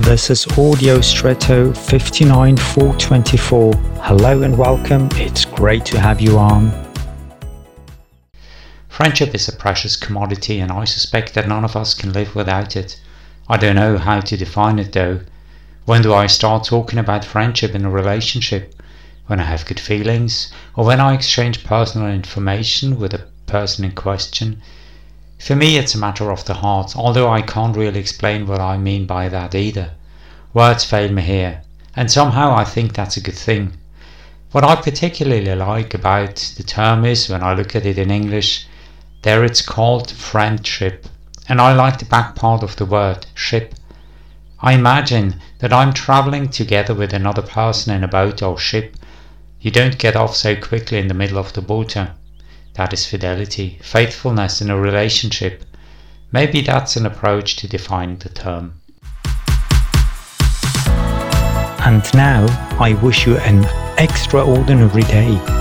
This is Audio Stretto 59424. Hello and welcome. It's great to have you on. Friendship is a precious commodity, and I suspect that none of us can live without it. I don't know how to define it though. When do I start talking about friendship in a relationship? When I have good feelings, or when I exchange personal information with the person in question? For me, it's a matter of the heart, although I can't really explain what I mean by that either. Words fail me here, and somehow I think that's a good thing. What I particularly like about the term is when I look at it in English, there it's called friendship, and I like the back part of the word, ship. I imagine that I'm travelling together with another person in a boat or ship. You don't get off so quickly in the middle of the water. That is fidelity, faithfulness in a relationship. Maybe that's an approach to defining the term. And now I wish you an extraordinary day.